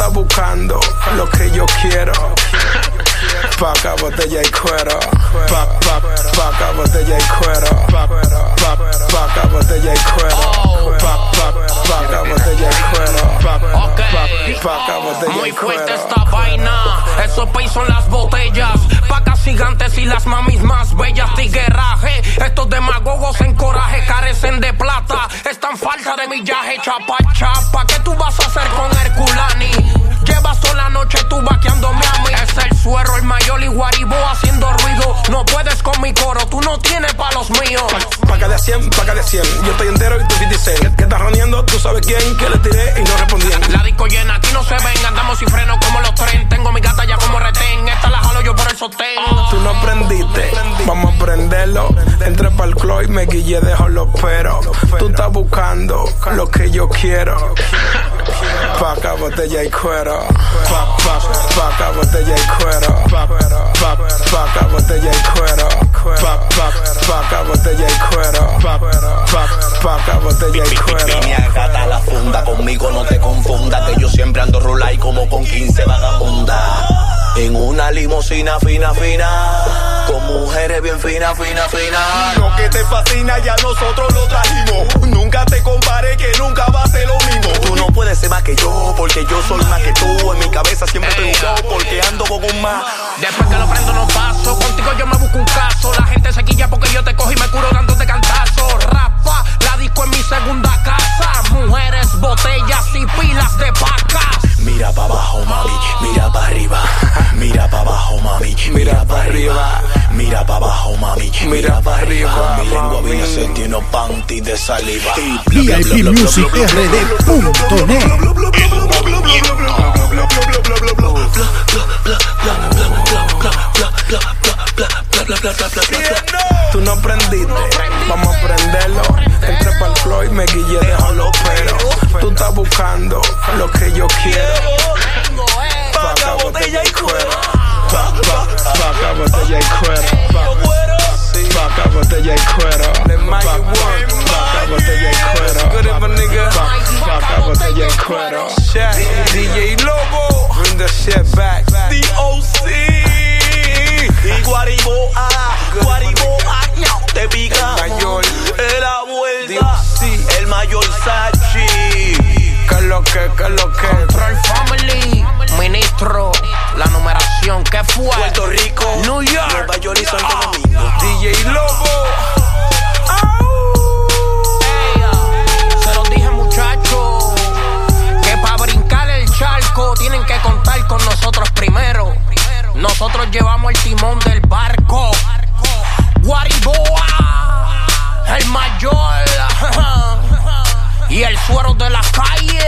estás buscando lo que yo quiero. Paca, botella y cuero. Pa, pa, paca, botella y cuero. Pa, pa, paca, botella y cuero. Pa, pa, paca, botella y cuero. Pa, pa, paca, botella Muy fuerte esta vaina. Esos pay son las botellas. Pacas gigantes y las mamis más bellas. Tigueraje. Estos demagogos en coraje carecen de plata. Están falta de millaje. Chapa, chapa. ¿Qué tú vas a hacer con míos. Paca de 100, paca de 100. Yo estoy entero y tú 50 cent. ¿Qué estás raneando? Tú sabes quién que le tiré y no respondían. La disco llena, aquí no guillé, dejo los peros. Tú estás buscando lo que yo quiero. Paca, botella y cuero. Pa, pa, paca, botella y cuero. Pa, pa, paca, botella y cuero. Pa, pa, paca, botella y cuero. Pa, pa, paca, botella y cuero. Vine a gata la funda, conmigo no te confunda Que yo siempre ando rulay como con 15 vagabundas En una limusina fina, fina Con mujeres bien fina, fina, fina Ya nosotros lo trajimos. Nunca te compare que nunca va a ser lo mismo. Tú no puedes ser más que yo, porque yo soy más que tú En mi cabeza siempre estoy buscado porque ando con un más Después que lo prendo no paso, contigo yo me busco un caso. La gente se quilla porque yo te cojo y me curo dándote cantazo. Rafa, la disco en mi segunda casa. Mujeres, botellas y pilas de pacas. Mira pa' abajo, mami, mira pa' arriba Mira pa' abajo, mami, mira pa' arriba Mira pa' abajo, mami, mira pa' arriba mi lengua lleno panty de saliva. VIP Music RD.net the back. DOC. Y Guariboa, Guariboa, te pica. Mayor, De la vuelta. El mayor Sachi. ¿Qué es lo que, qué es lo que? Control Family, ministro, la numeración, ¿qué fue? Puerto Rico. Llevamos el timón del barco. Guariboa, el mayor y el suero de la calle.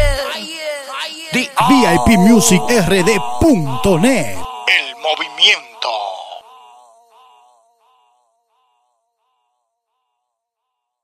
The- VIPmusicRD.net